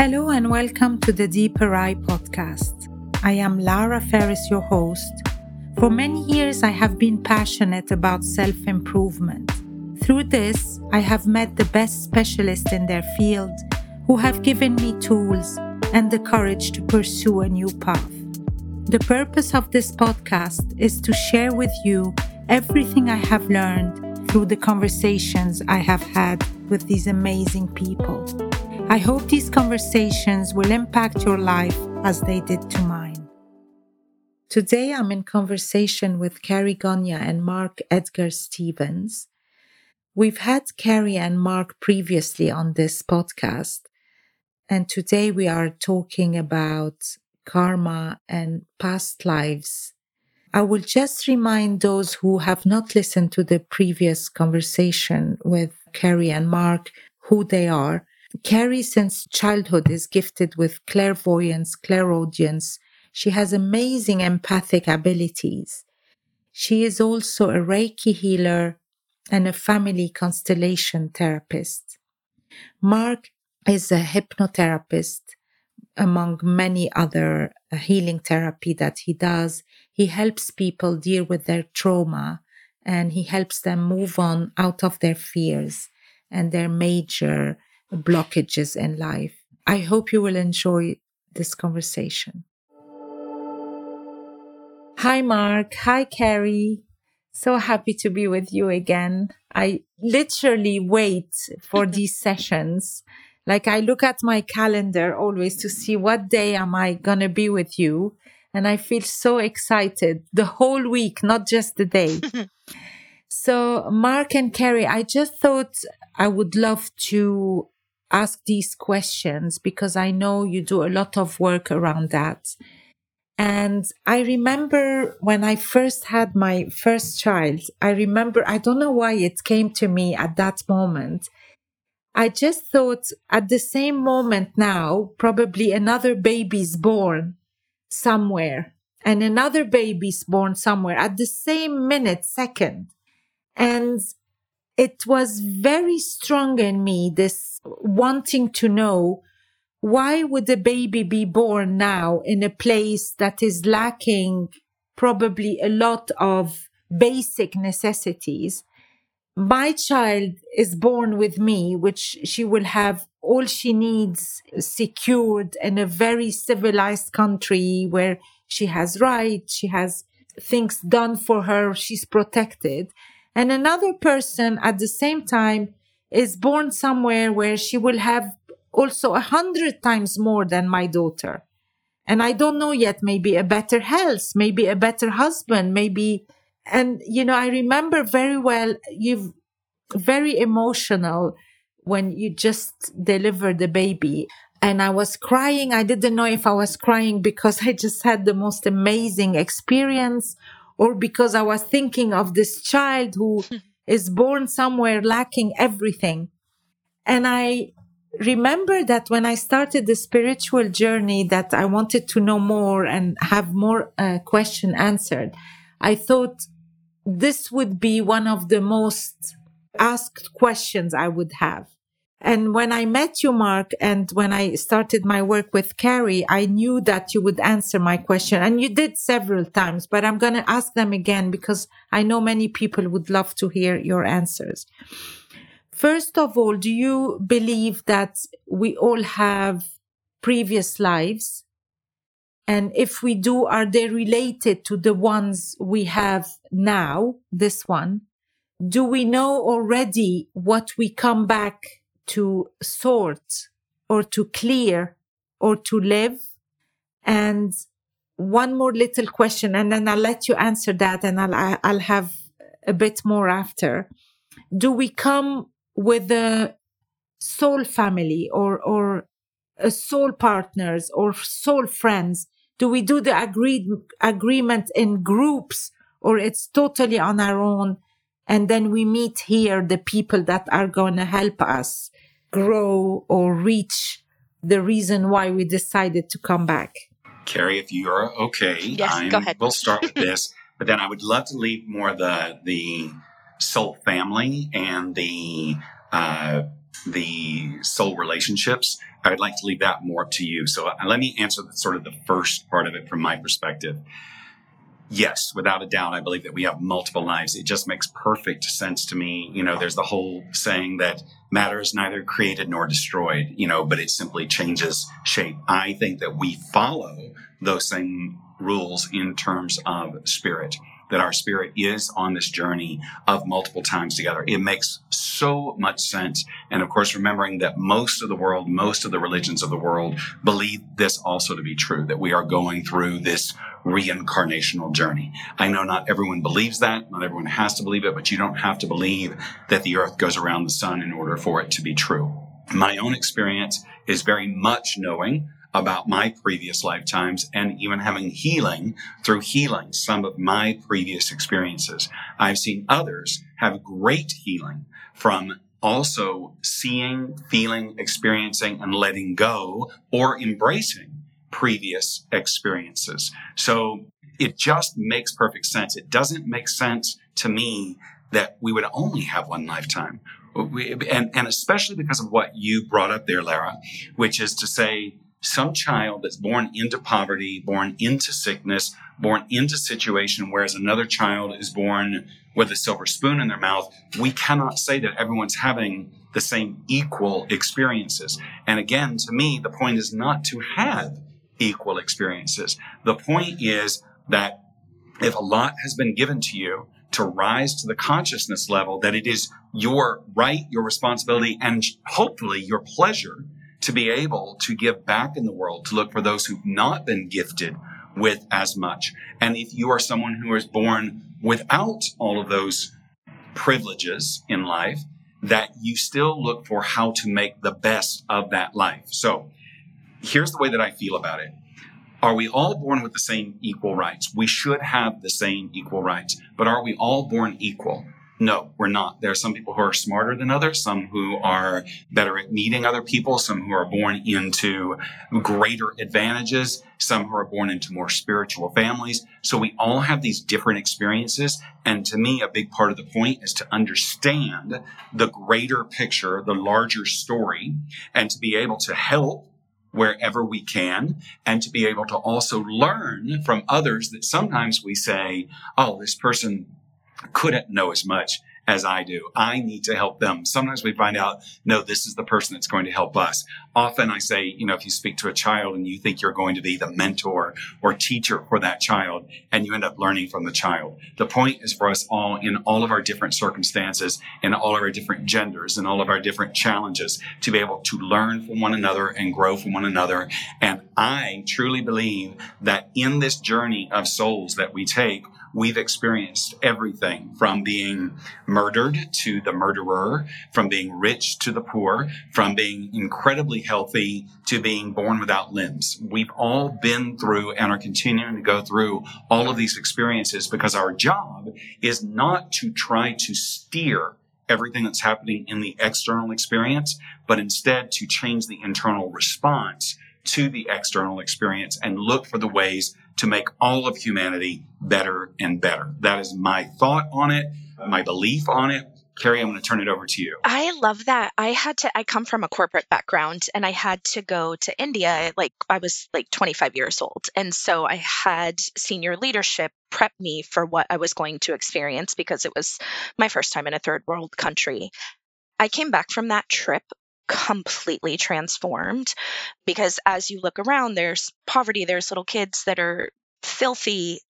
Hello and welcome to the Deeper I podcast. I am Lara Fares, your host. For many years, I have been passionate about self improvement. Through this, I have met the best specialists in their field who have given me tools and the courage to pursue a new path. The purpose of this podcast is to share with you everything I have learned through the conversations I have had with these amazing people. I hope these conversations will impact your life as they did to mine. Today, I'm in conversation with Karie Gonia and Mark Edgar Stephens. We've had Karie and Mark previously on this podcast, and today we are talking about karma and past lives. I will just remind those who have not listened to the previous conversation with Karie and Mark who they are Karie, since childhood, is gifted with clairvoyance, clairaudience. She has amazing empathic abilities. She is also a Reiki healer and a family constellation therapist. Mark is a hypnotherapist among many other uh, healing therapy that he does. He helps people deal with their trauma and he helps them move on out of their fears and their major blockages in life. I hope you will enjoy this conversation. Hi, Mark. Hi, Karie. So happy to be with you again. I literally wait for these sessions. Like I look at my calendar always to see what day am I going to be with you. And I feel so excited the whole week, not just the day. so Mark and Karie, I just thought I would love to ask these questions because I know you do a lot of work around that. And I remember when I first had my first child, I remember, I don't know why it came to me at that moment. I just thought at the same moment now, probably another baby's born somewhere and another baby's born somewhere at the same minute, second. And it was very strong in me, this wanting to know why would a baby be born now in a place that is lacking probably a lot of basic necessities? My child is born with me, which she will have all she needs secured in a very civilized country where she has rights, she has things done for her, she's protected. And another person at the same time is born somewhere where she will have also a hundred times more than my daughter. And I don't know yet, maybe a better health, maybe a better husband, maybe. And, you know, I remember very well, you've very emotional when you just delivered the baby. And I was crying. I didn't know if I was crying because I just had the most amazing experience or because I was thinking of this child who is born somewhere lacking everything. And I remember that when I started the spiritual journey that I wanted to know more and have more uh, question answered, I thought this would be one of the most asked questions I would have. And when I met you, Mark, and when I started my work with Karie, I knew that you would answer my question. And you did several times, but I'm going to ask them again because I know many people would love to hear your answers. First of all, do you believe that we all have previous lives? And if we do, are they related to the ones we have now, this one? Do we know already what we come back to sort or to clear or to live. And one more little question, and then I'll let you answer that, and I'll I'll have a bit more after. Do we come with a soul family or or a soul partners or soul friends? Do we do the agreed agreement in groups or it's totally on our own? And then we meet here the people that are going to help us grow or reach the reason why we decided to come back. Karie, if you're okay, yes, I'm, go ahead. we'll start with this. but then I would love to leave more the the soul family and the uh, the soul relationships, I'd like to leave that more up to you. So uh, let me answer the, sort of the first part of it from my perspective. Yes, without a doubt, I believe that we have multiple lives. It just makes perfect sense to me. You know, there's the whole saying that matter is neither created nor destroyed, you know, but it simply changes shape. I think that we follow those same rules in terms of spirit that our spirit is on this journey of multiple times together. It makes so much sense. And of course, remembering that most of the world, most of the religions of the world believe this also to be true, that we are going through this reincarnational journey. I know not everyone believes that. Not everyone has to believe it, but you don't have to believe that the earth goes around the sun in order for it to be true. My own experience is very much knowing about my previous lifetimes and even having healing through healing some of my previous experiences. I've seen others have great healing from also seeing, feeling, experiencing, and letting go or embracing previous experiences. So it just makes perfect sense. It doesn't make sense to me that we would only have one lifetime. and, and especially because of what you brought up there, Lara, which is to say, some child that's born into poverty, born into sickness, born into situation, whereas another child is born with a silver spoon in their mouth, we cannot say that everyone's having the same equal experiences. And again, to me, the point is not to have equal experiences. The point is that if a lot has been given to you, to rise to the consciousness level that it is your right, your responsibility, and hopefully your pleasure to be able to give back in the world, to look for those who've not been gifted with as much. And if you are someone who is born without all of those privileges in life, that you still look for how to make the best of that life. So here's the way that I feel about it. Are we all born with the same equal rights? We should have the same equal rights, but are we all born equal? No, we're not. There are some people who are smarter than others, some who are better at meeting other people, some who are born into greater advantages, some who are born into more spiritual families. So we all have these different experiences. And to me, a big part of the point is to understand the greater picture, the larger story, and to be able to help wherever we can and to be able to also learn from others that sometimes we say, oh, this person couldn't know as much as I do. I need to help them. Sometimes we find out, no, this is the person that's going to help us. Often I say, you know, if you speak to a child and you think you're going to be the mentor or teacher for that child and you end up learning from the child. The point is for us all in all of our different circumstances, in all of our different genders, and all of our different challenges to be able to learn from one another and grow from one another. And I truly believe that in this journey of souls that we take, we've experienced everything from being murdered to the murderer, from being rich to the poor, from being incredibly healthy to being born without limbs. We've all been through and are continuing to go through all of these experiences because our job is not to try to steer everything that's happening in the external experience, but instead to change the internal response to the external experience and look for the ways to make all of humanity better and better. That is my thought on it, my belief on it. Karie, I'm going to turn it over to you. I love that. I had to, I come from a corporate background and I had to go to India. Like, I was like 25 years old. And so I had senior leadership prep me for what I was going to experience because it was my first time in a third world country. I came back from that trip completely transformed because as you look around, there's poverty, there's little kids that are filthy.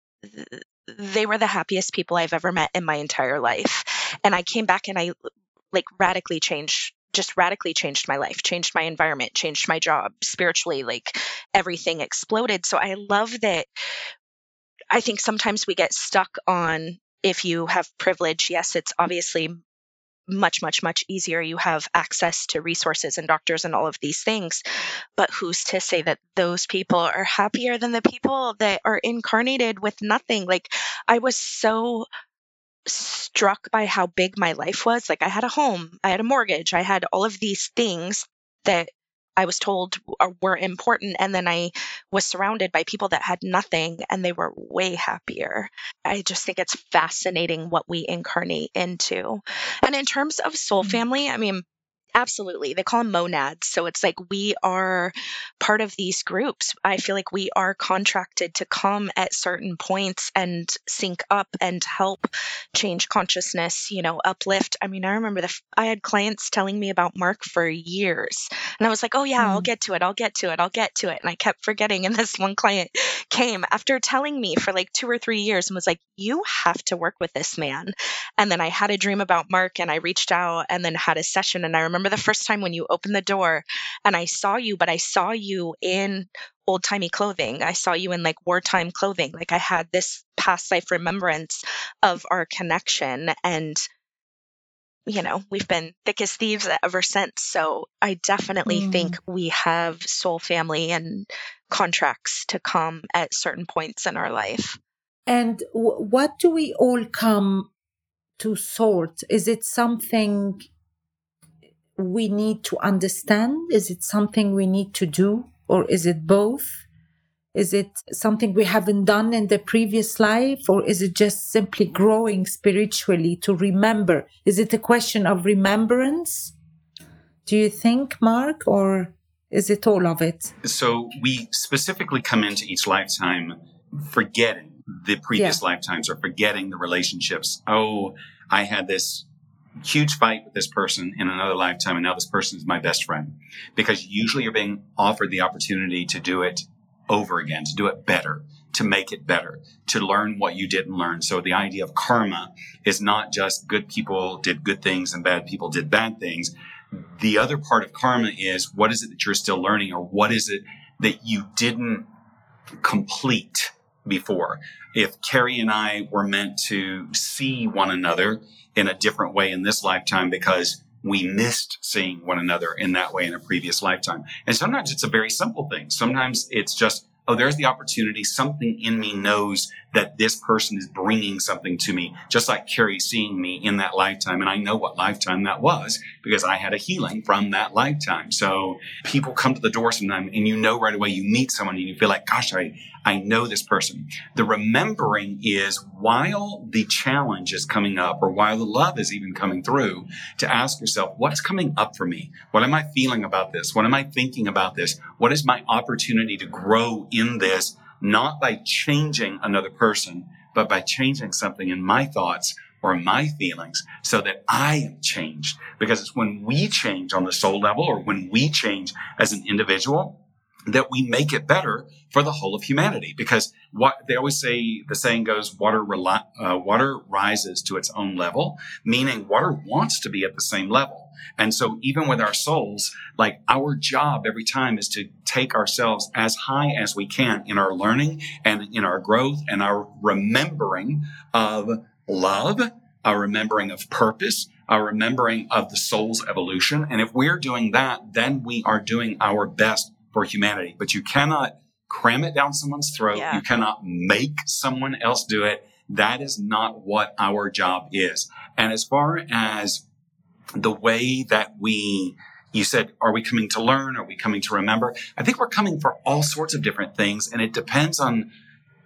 They were the happiest people I've ever met in my entire life. And I came back and I like radically changed just radically changed my life, changed my environment, changed my job spiritually, like everything exploded. So I love that. I think sometimes we get stuck on if you have privilege, yes, it's obviously much, much, much easier. You have access to resources and doctors and all of these things. But who's to say that those people are happier than the people that are incarnated with nothing? Like, I was so struck by how big my life was. Like, I had a home, I had a mortgage, I had all of these things that I was told were important. And then I was surrounded by people that had nothing and they were way happier. I just think it's fascinating what we incarnate into. And in terms of soul mm. family, I mean, Absolutely. They call them monads. So it's like we are part of these groups. I feel like we are contracted to come at certain points and sync up and help change consciousness, you know, uplift. I mean, I remember the I had clients telling me about Mark for years. And I was like, "Oh yeah, I'll mm. get to it. I'll get to it. I'll get to it." And I kept forgetting and this one client came after telling me for like 2 or 3 years and was like, "You have to work with this man." And then I had a dream about Mark and I reached out and then had a session and I remember remember the first time when you opened the door and I saw you, but I saw you in old timey clothing. I saw you in like wartime clothing. Like I had this past life remembrance of our connection. And, you know, we've been thick as thieves ever since. So I definitely mm. think we have soul family and contracts to come at certain points in our life. And w- what do we all come to sort? Is it something we need to understand? Is it something we need to do? Or is it both? Is it something we haven't done in the previous life? Or is it just simply growing spiritually to remember? Is it a question of remembrance? Do you think, Mark? Or is it all of it? So we specifically come into each lifetime forgetting the previous yeah. lifetimes or forgetting the relationships. Oh, I had this huge fight with this person in another lifetime and now this person is my best friend. Because usually you're being offered the opportunity to do it over again to do it better to make it better to learn what you didn't learn. So the idea of karma is not just good people did good things and bad people did bad things. The other part of karma is what is it that you're still learning or what is it that you didn't complete before if Karie and I were meant to see one another in a different way in this lifetime because we missed seeing one another in that way in a previous lifetime. And sometimes it's a very simple thing. Sometimes it's just, oh, there's the opportunity. Something in me knows that this person is bringing something to me, just like Karie seeing me in that lifetime. And I know what lifetime that was because I had a healing from that lifetime. So people come to the door sometime and you know right away you meet someone and you feel like, gosh, I, I know this person. The remembering is while the challenge is coming up or while the love is even coming through to ask yourself, what's coming up for me? What am I feeling about this? What am I thinking about this? What is my opportunity to grow in this? not by changing another person, but by changing something in my thoughts or my feelings so that I am changed. Because it's when we change on the soul level or when we change as an individual that we make it better for the whole of humanity. Because what they always say, the saying goes, water, uh, water rises to its own level, meaning water wants to be at the same level. And so even with our souls, like our job every time is to take ourselves as high as we can in our learning and in our growth and our remembering of love, our remembering of purpose, our remembering of the soul's evolution. And if we're doing that, then we are doing our best for humanity. But you cannot cram it down someone's throat. Yeah. You cannot make someone else do it. That is not what our job is. And as far as the way that we you said, are we coming to learn? Are we coming to remember? I think we're coming for all sorts of different things, and it depends on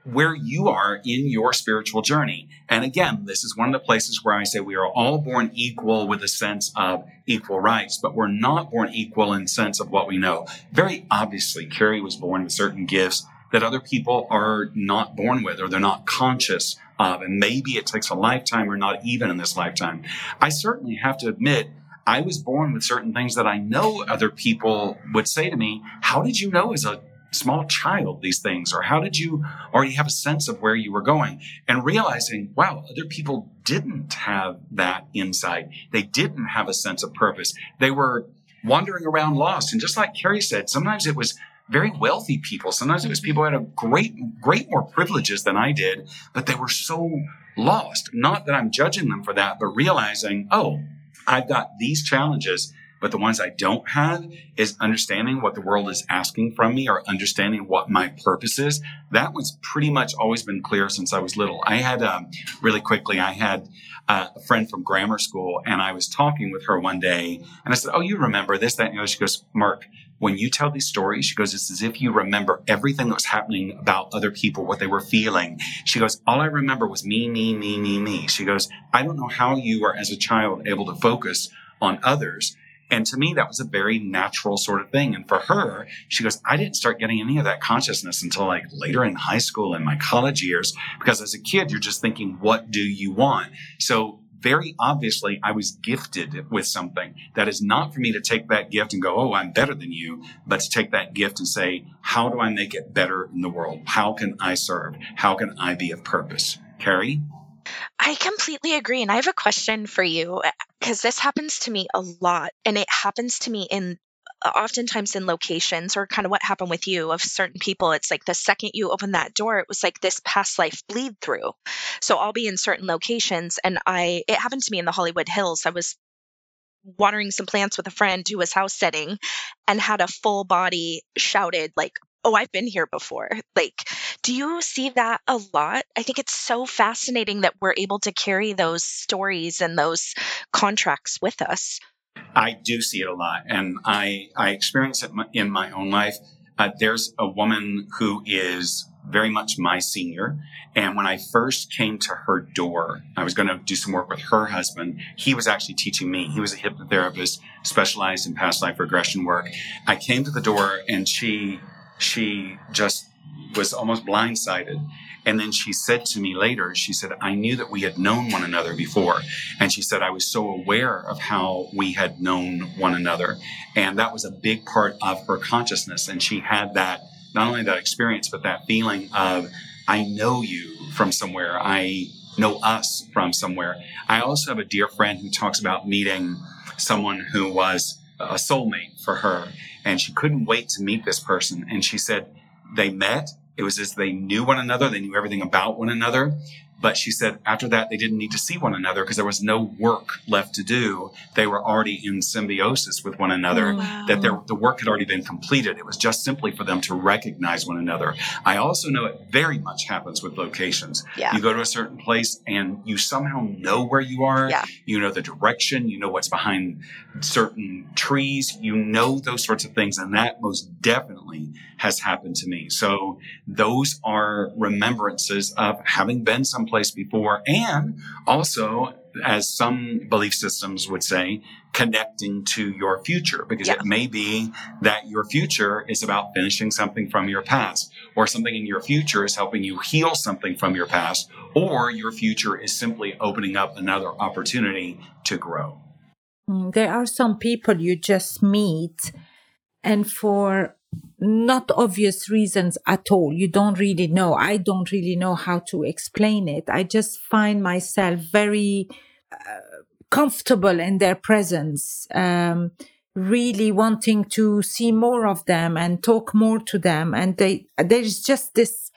where you are in your spiritual journey. And again, this is one of the places where I say we are all born equal with a sense of equal rights, but we're not born equal in sense of what we know. Very obviously, Karie was born with certain gifts that other people are not born with or they're not conscious of. And maybe it takes a lifetime or not even in this lifetime. I certainly have to admit, I was born with certain things that I know other people would say to me, How did you know as a small child these things? Or how did you already have a sense of where you were going? And realizing, wow, other people didn't have that insight. They didn't have a sense of purpose. They were wandering around lost. And just like Karie said, sometimes it was very wealthy people. Sometimes it was people who had a great, great more privileges than I did, but they were so lost. Not that I'm judging them for that, but realizing, oh, I've got these challenges, but the ones I don't have is understanding what the world is asking from me or understanding what my purpose is. That one's pretty much always been clear since I was little. I had, um, really quickly, I had uh, a friend from grammar school and I was talking with her one day and I said, Oh, you remember this, that, and the other. She goes, Mark, when you tell these stories, she goes, it's as if you remember everything that was happening about other people, what they were feeling. She goes, all I remember was me, me, me, me, me. She goes, I don't know how you were as a child able to focus on others And to me, that was a very natural sort of thing. And for her, she goes, I didn't start getting any of that consciousness until like later in high school and my college years, because as a kid, you're just thinking, what do you want? So very obviously I was gifted with something that is not for me to take that gift and go, Oh, I'm better than you, but to take that gift and say, how do I make it better in the world? How can I serve? How can I be of purpose? Karie? I completely agree. And I have a question for you uh, because this happens to me a lot. And it happens to me in uh, oftentimes in locations or kind of what happened with you of certain people it's like the second you open that door it was like this past life bleed through so i'll be in certain locations and i it happened to me in the hollywood hills i was watering some plants with a friend who was house setting and had a full body shouted like oh i've been here before like do you see that a lot i think it's so fascinating that we're able to carry those stories and those contracts with us I do see it a lot, and I I experience it in my own life. Uh, there's a woman who is very much my senior, and when I first came to her door, I was going to do some work with her husband. He was actually teaching me. He was a hypnotherapist specialized in past life regression work. I came to the door, and she she just was almost blindsided and then she said to me later, she said, I knew that we had known one another before. And she said, I was so aware of how we had known one another. And that was a big part of her consciousness. And she had that, not only that experience, but that feeling of, I know you from somewhere. I know us from somewhere. I also have a dear friend who talks about meeting someone who was a soulmate for her. And she couldn't wait to meet this person. And she said, they met it was as they knew one another, they knew everything about one another. But she said after that, they didn't need to see one another because there was no work left to do. They were already in symbiosis with one another, oh, wow. that their, the work had already been completed. It was just simply for them to recognize one another. I also know it very much happens with locations. Yeah. You go to a certain place and you somehow know where you are. Yeah. You know the direction. You know what's behind certain trees. You know those sorts of things. And that most definitely has happened to me. So those are remembrances of having been someplace before and also as some belief systems would say, connecting to your future because yeah. it may be that your future is about finishing something from your past or something in your future is helping you heal something from your past or your future is simply opening up another opportunity to grow. Mm, there are some people you just meet and for not obvious reasons at all. You don't really know. I don't really know how to explain it. I just find myself very uh, comfortable in their presence, um, really wanting to see more of them and talk more to them. And they, there's just this,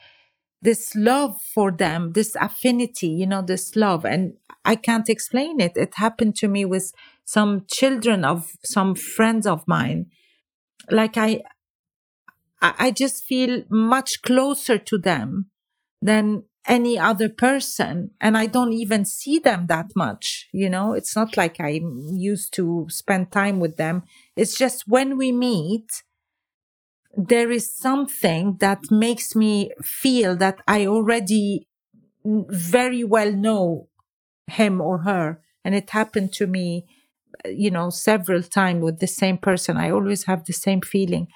this love for them, this affinity, you know, this love. And I can't explain it. It happened to me with some children of some friends of mine. Like I, I just feel much closer to them than any other person. And I don't even see them that much. You know, it's not like I'm used to spend time with them. It's just when we meet, there is something that makes me feel that I already very well know him or her. And it happened to me, you know, several times with the same person. I always have the same feeling.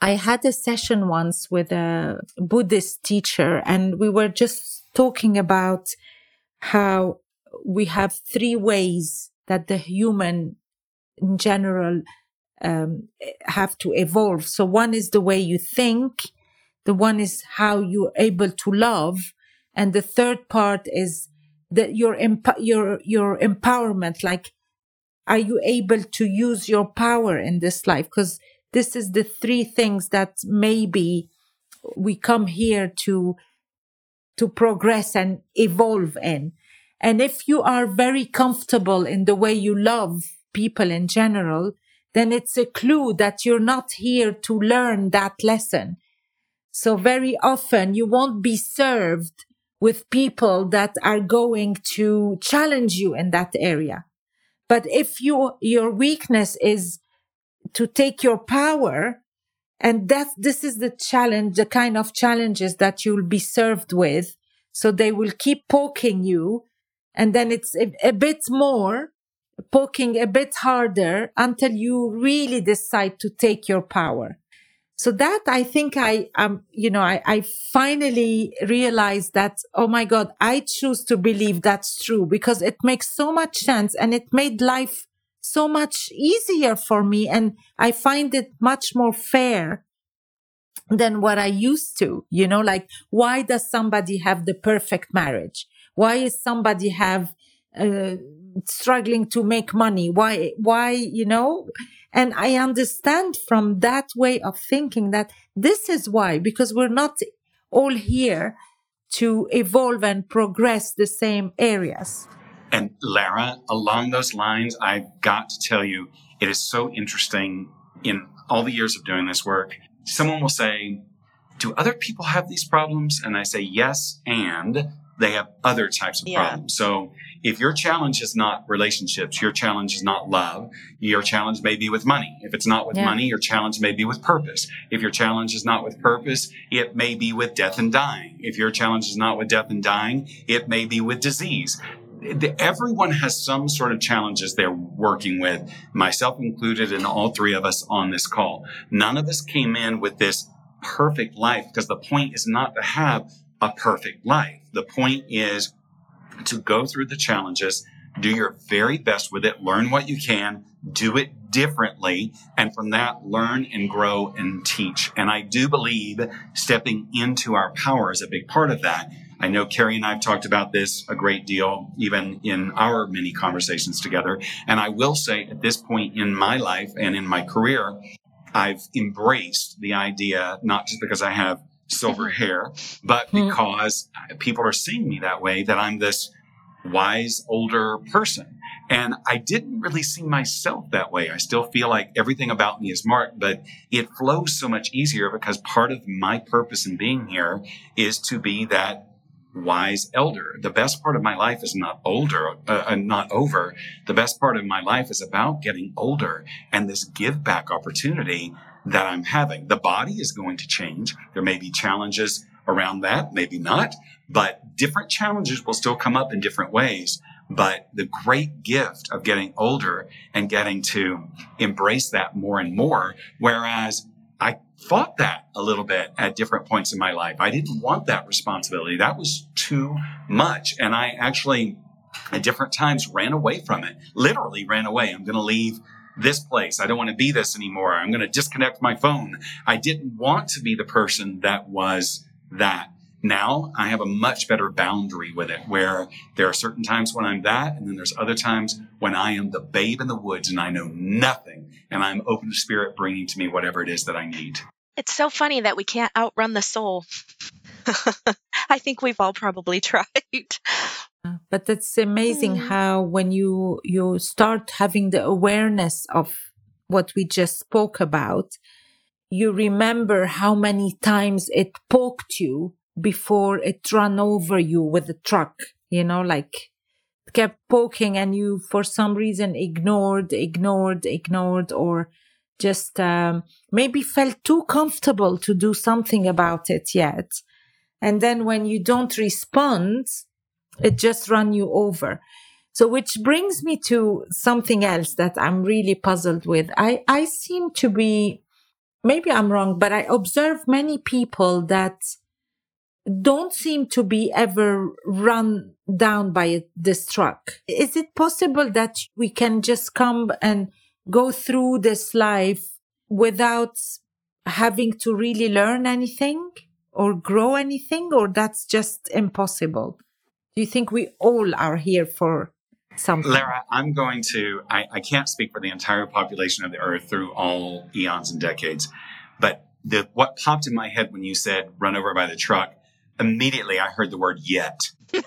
I had a session once with a Buddhist teacher, and we were just talking about how we have three ways that the human in general um, have to evolve. So one is the way you think, the one is how you're able to love, and the third part is that your emp- your your empowerment. Like, are you able to use your power in this life? Because this is the three things that maybe we come here to to progress and evolve in. And if you are very comfortable in the way you love people in general then it's a clue that you're not here to learn that lesson. So very often you won't be served with people that are going to challenge you in that area. But if you your weakness is to take your power and that this is the challenge the kind of challenges that you'll be served with so they will keep poking you and then it's a, a bit more poking a bit harder until you really decide to take your power. So that I think I, um, you know, I, I finally realized that, oh my God, I choose to believe that's true because it makes so much sense and it made life so much easier for me. And I find it much more fair than what I used to, you know, like why does somebody have the perfect marriage? Why is somebody have, uh, struggling to make money? Why, why, you know? And I understand from that way of thinking that this is why, because we're not all here to evolve and progress the same areas. And Lara, along those lines, I've got to tell you, it is so interesting in all the years of doing this work. Someone will say, Do other people have these problems? And I say, Yes, and they have other types of yeah. problems. So if your challenge is not relationships, your challenge is not love, your challenge may be with money. If it's not with yeah. money, your challenge may be with purpose. If your challenge is not with purpose, it may be with death and dying. If your challenge is not with death and dying, it may be with disease. Everyone has some sort of challenges they're working with, myself included, and all three of us on this call. None of us came in with this perfect life because the point is not to have a perfect life. The point is to go through the challenges, do your very best with it, learn what you can, do it differently, and from that, learn and grow and teach. And I do believe stepping into our power is a big part of that. I know Karie and I have talked about this a great deal, even in our many conversations together. And I will say at this point in my life and in my career, I've embraced the idea, not just because I have silver mm-hmm. hair, but hmm. because people are seeing me that way, that I'm this wise older person. And I didn't really see myself that way. I still feel like everything about me is marked, but it flows so much easier because part of my purpose in being here is to be that wise elder. The best part of my life is not older, uh, uh not over. The best part of my life is about getting older and this give back opportunity that I'm having. The body is going to change. There may be challenges around that, maybe not, but different challenges will still come up in different ways. But the great gift of getting older and getting to embrace that more and more, whereas I fought that a little bit at different points in my life. I didn't want that responsibility. That was too much. And I actually, at different times, ran away from it. Literally ran away. I'm going to leave this place. I don't want to be this anymore. I'm going to disconnect my phone. I didn't want to be the person that was that. Now I have a much better boundary with it where there are certain times when I'm that, and then there's other times when I am the babe in the woods and I know nothing and I'm open to spirit bringing to me whatever it is that I need. It's so funny that we can't outrun the soul. I think we've all probably tried. But it's amazing mm. how when you you start having the awareness of what we just spoke about, you remember how many times it poked you before it ran over you with a truck, you know, like kept poking and you for some reason ignored, ignored, ignored, or just um, maybe felt too comfortable to do something about it yet. And then when you don't respond, it just run you over. So, which brings me to something else that I'm really puzzled with. I, I seem to be, maybe I'm wrong, but I observe many people that don't seem to be ever run down by this truck. Is it possible that we can just come and go through this life without having to really learn anything or grow anything, or that's just impossible? Do you think we all are here for something? Lara, I'm going to, I, I can't speak for the entire population of the earth through all eons and decades, but the, what popped in my head when you said run over by the truck, immediately I heard the word yet.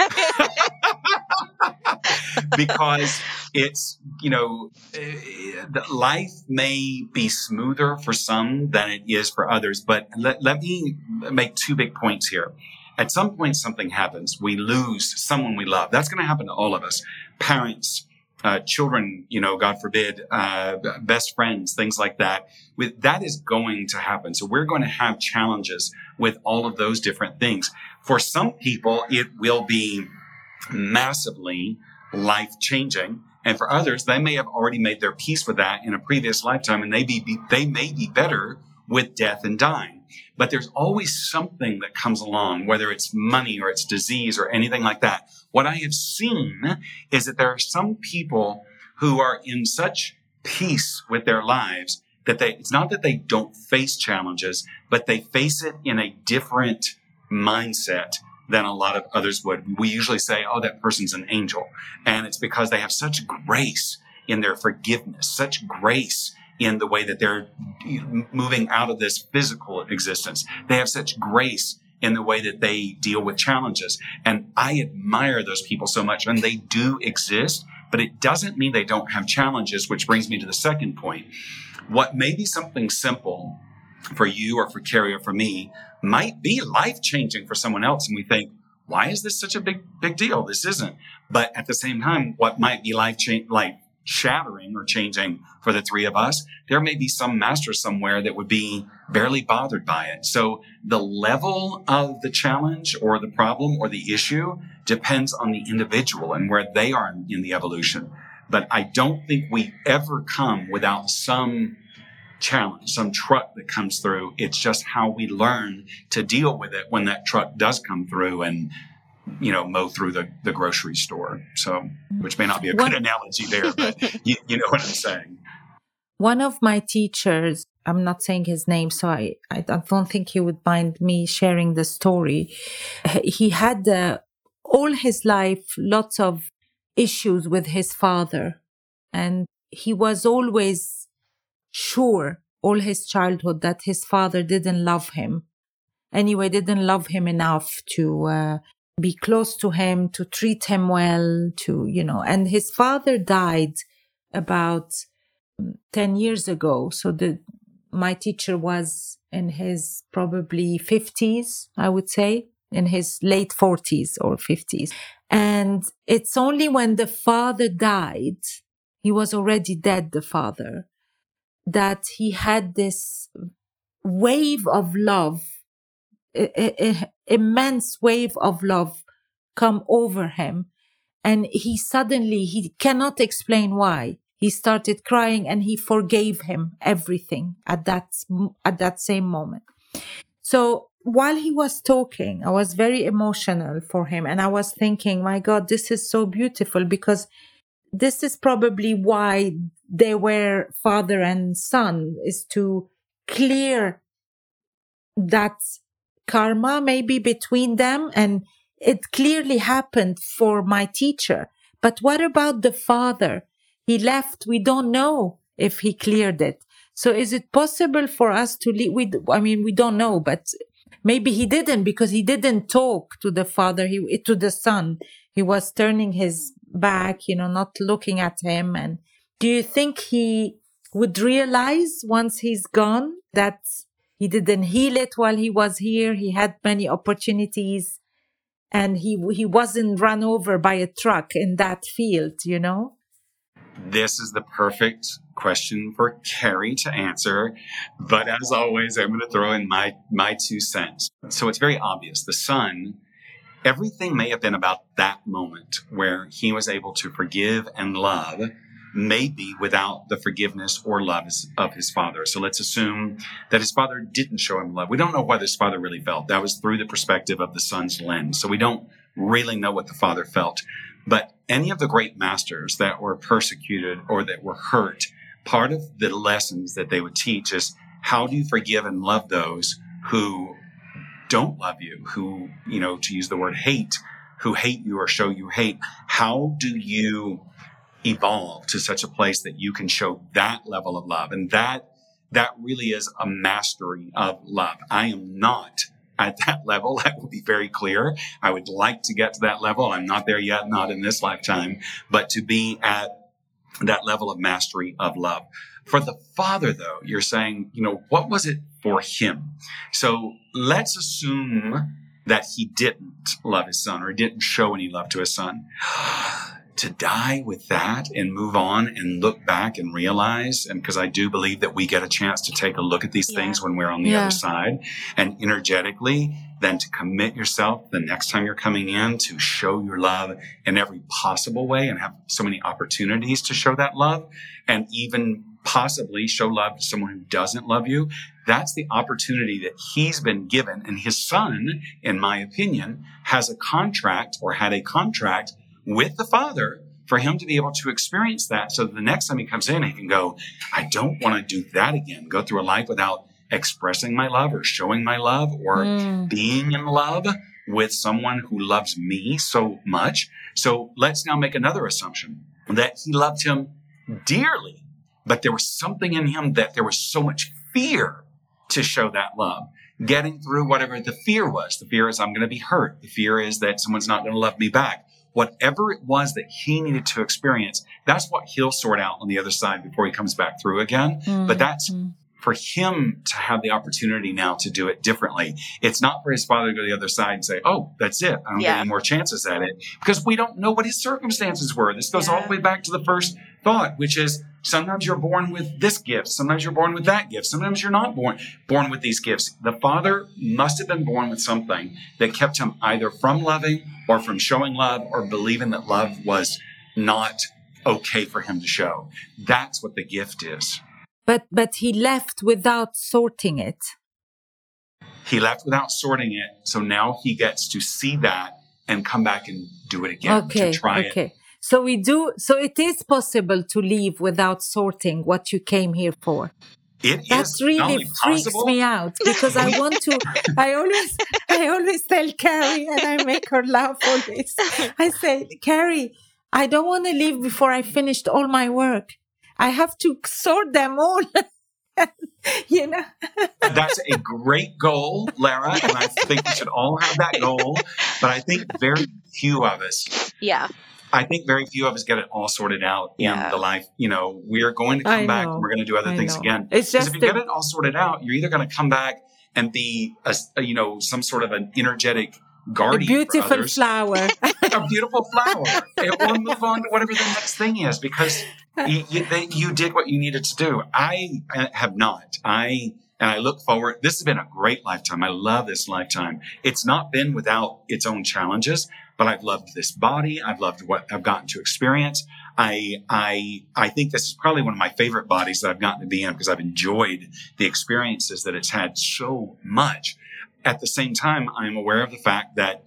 because it's, you know, uh, life may be smoother for some than it is for others. But let, let me make two big points here at some point something happens. We lose someone we love. That's going to happen to all of us. Parents, uh, children, you know, God forbid, uh, best friends, things like that. With that is going to happen. So we're going to have challenges with all of those different things. For some people, it will be massively life changing. And for others, they may have already made their peace with that in a previous lifetime and they be, they may be better with death and dying. But there's always something that comes along, whether it's money or it's disease or anything like that. What I have seen is that there are some people who are in such peace with their lives that they, it's not that they don't face challenges, but they face it in a different mindset than a lot of others would. We usually say, oh, that person's an angel. And it's because they have such grace in their forgiveness, such grace in the way that they're moving out of this physical existence. They have such grace in the way that they deal with challenges. And I admire those people so much and they do exist, but it doesn't mean they don't have challenges, which brings me to the second point. What may be something simple for you or for Karie or for me might be life changing for someone else. And we think, why is this such a big, big deal? This isn't. But at the same time, what might be life change, life shattering or changing for the three of us, there may be some master somewhere that would be barely bothered by it. So the level of the challenge or the problem or the issue depends on the individual and where they are in the evolution. But I don't think we ever come without some challenge, some truck that comes through. It's just how we learn to deal with it when that truck does come through and you know mow through the, the grocery store. So which may not be a good analogy there but you, you know what i'm saying. One of my teachers i'm not saying his name so i i don't think he would mind me sharing the story. He had uh, all his life lots of issues with his father and he was always sure all his childhood that his father didn't love him. Anyway, didn't love him enough to uh, be close to him, to treat him well, to, you know, and his father died about mm, 10 years ago. So the, my teacher was in his probably 50s, I would say, in his late 40s or 50s. And it's only when the father died, he was already dead, the father, that he had this wave of love, a, a, immense wave of love come over him. And he suddenly, he cannot explain why. He started crying and he forgave him everything at that, at that same moment. So while he was talking, I was very emotional for him. And I was thinking, my God, this is so beautiful because this is probably why they were father and son is to clear that karma maybe between them and it clearly happened for my teacher. But what about the father? He left. We don't know if he cleared it. So is it possible for us to leave we i mean we don't know but maybe he didn't because he didn't talk to the father he to the son he was turning his back, you know, not looking at him. And do you think he would realize once he's gone that he didn't heal it while he was here? He had many opportunities and he, he wasn't run over by a truck in that field, you know? This is the perfect question for Karie to answer. But as always, I'm going to throw in my, my two cents. So it's very obvious. The son everything may have been about that moment where he was able to forgive and love, maybe without the forgiveness or love of his father. So let's assume that his father didn't show him love. We don't know what his father really felt. That was through the perspective of the son's lens. So we don't really know what the father felt. But any of the great masters that were persecuted or that were hurt, part of the lessons that they would teach is how do you forgive and love those who don't love you, who, you know, to use the word hate, who hate you or show you hate. How do you evolve to such a place that you can show that level of love? And that, that really is a mastery of love. I am not at that level. That will be very clear. I would like to get to that level. I'm not there yet, not in this lifetime, but to be at that level of mastery of love. For the father, though, you're saying, you know, what was it for him? So let's assume that he didn't love his son or he didn't show any love to his son. To die with that and move on and look back and realize and because i do believe that we get a chance to take a look at these Yeah. things when we're on the Yeah. other side and energetically then to commit yourself the next time you're coming in to show your love in every possible way and have so many opportunities to show that love and even possibly show love to someone who doesn't love you that's the opportunity that he's been given and his son in my opinion has a contract or had a contract with the father for him to be able to experience that. So that the next time he comes in he can go i don't want to do that again. Go through a life without expressing my love or showing my love or Mm. being in love with someone who loves me so much. So let's now make another assumption that he loved him dearly but there was something in him that there was so much fear to show that love. Getting through whatever the fear was. The fear is i'm going to be hurt. The fear is that someone's not going to love me back whatever it was that he needed to experience, that's what he'll sort out on the other side before he comes back through again. But mm-hmm. that's for him to have the opportunity now to do it differently. It's not for his father to go to the other side and say, Oh, that's it. I don't get Yeah. any more chances at it because we don't know what his circumstances were. This goes all the way back to the first thought, which is sometimes you're born with this gift. Sometimes you're born with that gift. Sometimes you're not born, born with these gifts. The father must have been born with something that kept him either from loving or from showing love or believing that love was not okay for him to show. That's what the gift is. But but he left without sorting it. He left without sorting it. So now he gets to see that and come back and do it again okay. to try it. Okay. So we do. So it is possible to leave without sorting what you came here for. It is That really freaks possible, me out because I want to. I always, I always tell Karie, and I make her laugh always. I say, Karie, I don't want to leave before I finished all my work. I have to sort them all. you know. That's a great goal, Lara, and I think we should all have that goal. But I think very few of us, Yeah. I think very few of us get it all sorted out Yeah. in the life. You know, we are going to come I back and we're going to do other I things know. again. It's Because just if you the- get it all sorted out, you're either going to come back and be a, a, you know some sort of an energetic A guardian beautiful for flower. a beautiful flower, or move on to whatever the next thing is because you, you, they, you did what you needed to do. I uh, have not. I and I look forward. This has been a great lifetime. I love this lifetime. It's not been without its own challenges, but I've loved this body. I've loved what I've gotten to experience. I I I think this is probably one of my favorite bodies that I've gotten to be in because I've enjoyed the experiences that it's had so much. At the same time, I'm aware of the fact that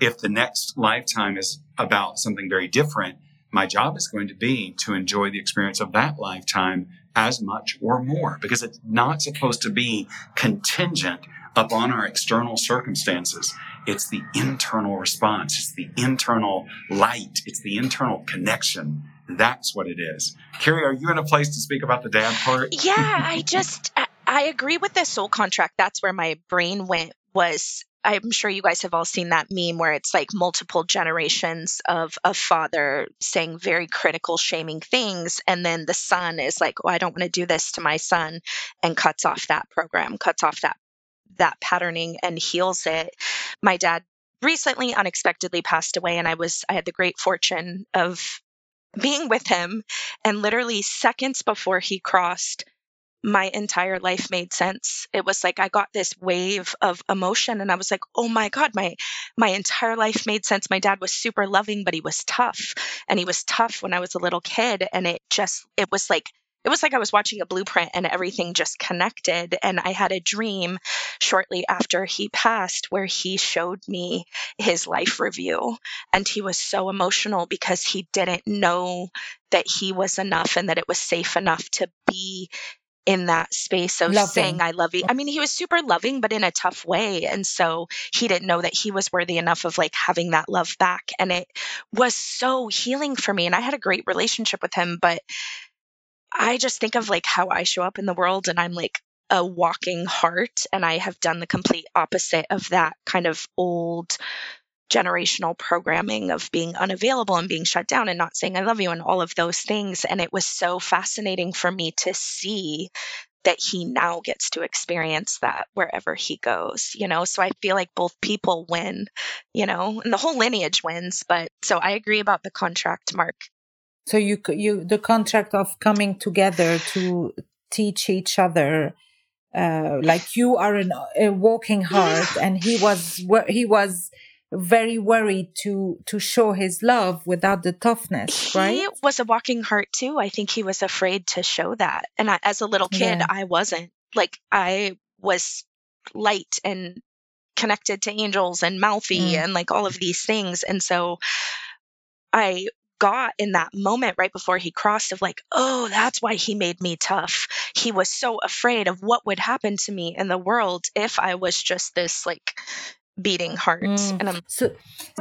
if the next lifetime is about something very different, my job is going to be to enjoy the experience of that lifetime as much or more because it's not supposed to be contingent upon our external circumstances. It's the internal response. It's the internal light. It's the internal connection. That's what it is. Karie, are you in a place to speak about the dad part? Yeah, I just I, agree with the soul contract. That's where my brain went was I'm sure you guys have all seen that meme where it's like multiple generations of a father saying very critical, shaming things. And then the son is like, oh, I don't want to do this to my son and cuts off that program, cuts off that that patterning and heals it. My dad recently unexpectedly passed away and I was I had the great fortune of being with him and literally seconds before he crossed my entire life made sense. It was like I got this wave of emotion and I was like, "Oh my god, my my entire life made sense. My dad was super loving, but he was tough. And he was tough when I was a little kid and it just it was like it was like I was watching a blueprint and everything just connected and I had a dream shortly after he passed where he showed me his life review and he was so emotional because he didn't know that he was enough and that it was safe enough to be in that space of Loving. saying I love you. I mean, he was super loving, but in a tough way. And so he didn't know that he was worthy enough of like having that love back. And it was so healing for me. And I had a great relationship with him, but I just think of like how I show up in the world and I'm like a walking heart. And I have done the complete opposite of that kind of old generational programming of being unavailable and being shut down and not saying I love you and all of those things. And it was so fascinating for me to see that he now gets to experience that wherever he goes, you know? So I feel like both people win, you know, and the whole lineage wins. But so I agree about the contract, Mark. So you, you, the contract of coming together to teach each other, uh, like you are an, a walking heart and he was, he was, very worried to to show his love without the toughness right? he was a walking heart too. I think he was afraid to show that. And I, as a little kid yeah. i wasn't. Like i was light and connected to angels and mouthy mm. and like all of these things. And so i got in that moment right before he crossed of like oh that's why he made me tough he was so afraid of what would happen to me in the world if i was just this like beating heart. Mm. And I'm so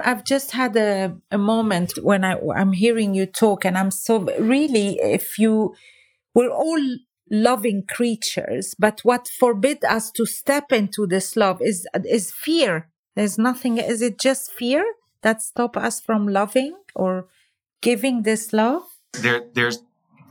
I've just had a, a moment when I I'm hearing you talk and I'm so really if you we're all loving creatures, but what forbid us to step into this love is is fear. There's nothing is it just fear that stop us from loving or giving this love? There there's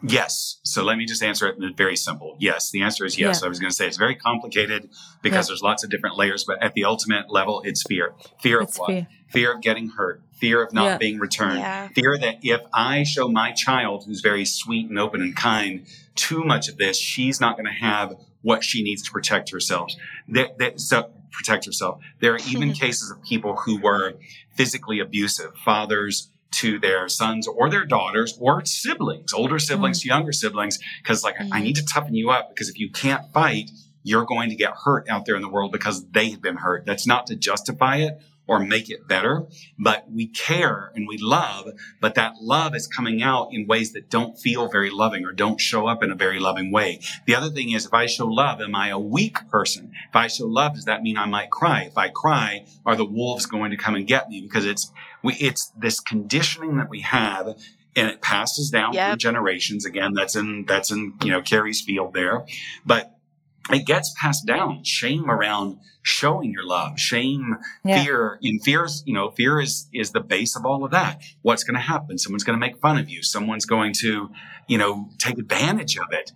Yes. So let me just answer it very simple. Yes. The answer is yes. Yeah. I was going to say it's very complicated because yeah. there's lots of different layers, but at the ultimate level, it's fear. Fear it's of what? Fear. fear. of getting hurt. Fear of not yeah. being returned. Fear that if I show my child, who's very sweet and open and kind, too much of this, she's not going to have what she needs to protect herself. That, that, so protect herself. There are even cases of people who were physically abusive, fathers, to their sons or their daughters or siblings, older siblings mm-hmm. to younger siblings, because like mm-hmm. I need to toughen you up because if you can't fight, you're going to get hurt out there in the world because they have been hurt. That's not to justify it or make it better, but we care and we love, but that love is coming out in ways that don't feel very loving or don't show up in a very loving way. The other thing is if I show love, am I a weak person? If I show love, does that mean I might cry? If I cry, are the wolves going to come and get me? Because it's, we, it's this conditioning that we have and it passes down yep. through generations. Again, that's in, that's in, you know, Karie's field there, but it gets passed down. Shame around showing your love, shame, yeah. fear. In fears, you know, fear is is the base of all of that. What's going to happen? Someone's going to make fun of you. Someone's going to, you know, take advantage of it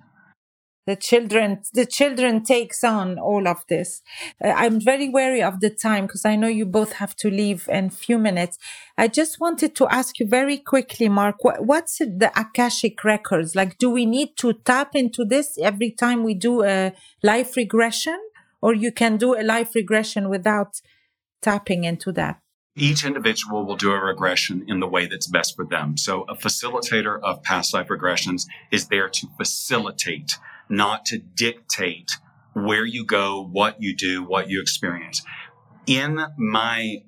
the children the children takes on all of this. Uh, i'm very wary of the time because i know you both have to leave in a few minutes. I just wanted to ask you very quickly mark what, what's the akashic records? Like do we need to tap into this every time we do a life regression? Or you can do a life regression without tapping into that? Each individual will do a regression in the way that's best for them. So a facilitator of past life regressions is there to facilitate not to dictate where you go, what you do, what you experience. In my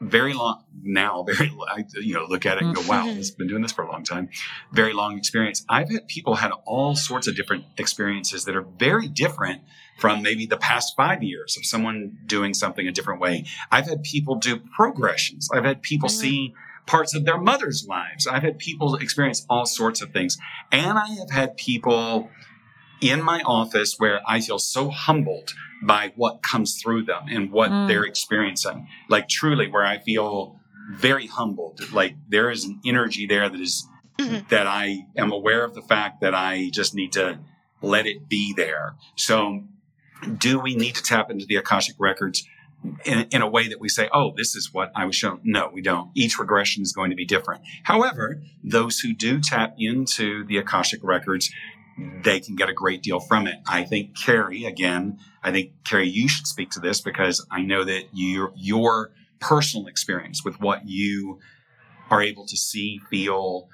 very long now, very I, you know look at it and go, wow, mm-hmm. I've been doing this for a long time. Very long experience. I've had people had all sorts of different experiences that are very different from maybe the past five years of someone doing something a different way. I've had people do progressions. I've had people mm-hmm. see parts of their mother's lives. I've had people experience all sorts of things, and I have had people in my office where I feel so humbled by what comes through them and what mm. they're experiencing. Like truly where I feel very humbled. Like there is an energy there that is, mm-hmm. that I am aware of the fact that I just need to let it be there. So do we need to tap into the Akashic records? In, in, a way that we say, oh, this is what I was shown. No, we don't. Each regression is going to be different. However, those who do tap into the Akashic records they can get a great deal from it. I think Karie, again, I think Karie, you should speak to this because I know that your your personal experience with what you are able to see, feel.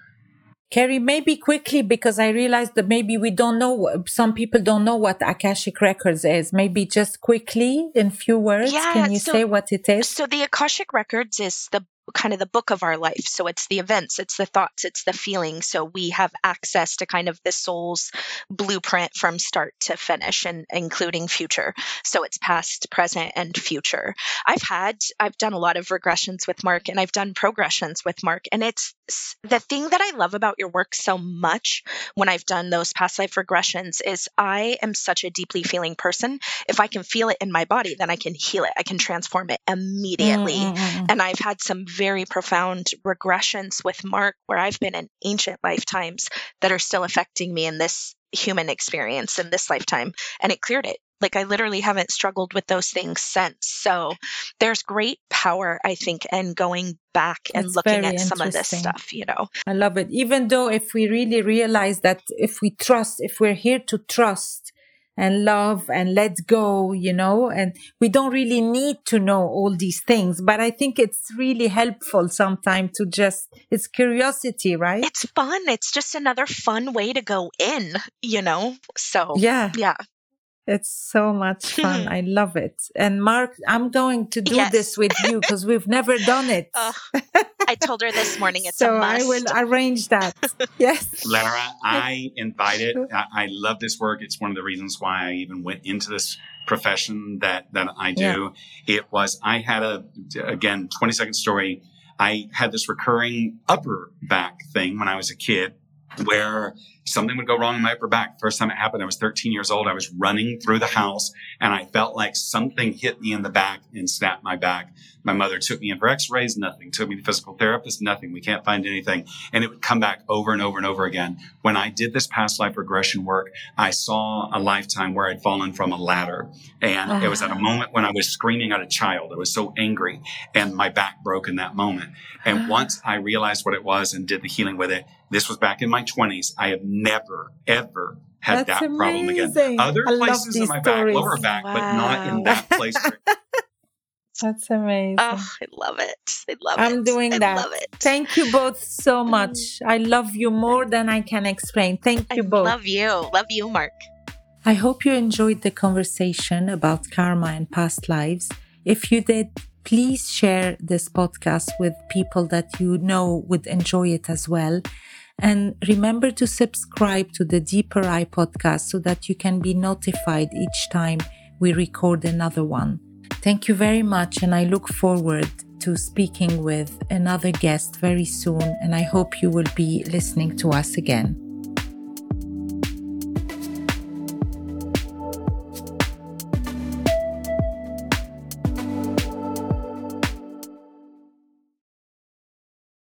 Karie, maybe quickly because I realized that maybe we don't know. Some people don't know what Akashic Records is. Maybe just quickly in few words, yeah, can you so, say what it is? So the Akashic Records is the kind of the book of our life. So it's the events, it's the thoughts, it's the feelings. So we have access to kind of the soul's blueprint from start to finish and including future. So it's past, present, and future. I've had, I've done a lot of regressions with Mark and I've done progressions with Mark. And it's the thing that I love about your work so much when I've done those past life regressions is I am such a deeply feeling person. If I can feel it in my body, then I can heal it. I can transform it immediately. Mm-hmm. And I've had some very profound regressions with Mark where I've been in ancient lifetimes that are still affecting me in this human experience in this lifetime and it cleared it like I literally haven't struggled with those things since. So there's great power, I think, in going back and That's looking at some of this stuff, you know. I love it. Even though if we really realize that if we trust, if we're here to trust and love and let go, you know, and we don't really need to know all these things, but I think it's really helpful sometimes to just, it's curiosity, right? It's fun. It's just another fun way to go in, you know. So yeah. yeah. It's so much fun. I love it. And Mark, I'm going to do Yes. this with you because we've never done it. Ugh, oh, I told her this morning it's so a must. I will arrange that. yes. Lara, I invited. I, I love this work. It's one of the reasons why I even went into this profession that that I do. It was I had a again twenty second story. I had this recurring upper back thing when I was a kid, where something would go wrong in my upper back. First time it happened, I was 13 years old. I was running through the house and I felt like something hit me in the back and snapped my back. My mother took me in for x-rays, nothing. Took me to physical therapist, nothing. We can't find anything. And it would come back over and over and over again. When I did this past life regression work, I saw a lifetime where I'd fallen from a ladder. And it was at a moment when I was screaming at a child. I was so angry and my back broke in that moment. And ah. once I realized what it was and did the healing with it, this was back in my 20s. I have never, ever had That's that problem again. Other I places in my stories. back, lower back, but not in that place. That's amazing. Oh, I love it. I love it. I'm doing I that. love it. Thank you both so mm. much. I love you more than I can explain. Thank I you both. love you. Love you, Mark. I hope you enjoyed the conversation about karma and past lives. If you did, please share this podcast with people that you know would enjoy it as well. And remember to subscribe to the Deeper I podcast so that you can be notified each time we record another one. Thank you very much, and I look forward to speaking with another guest very soon. And I hope you will be listening to us again.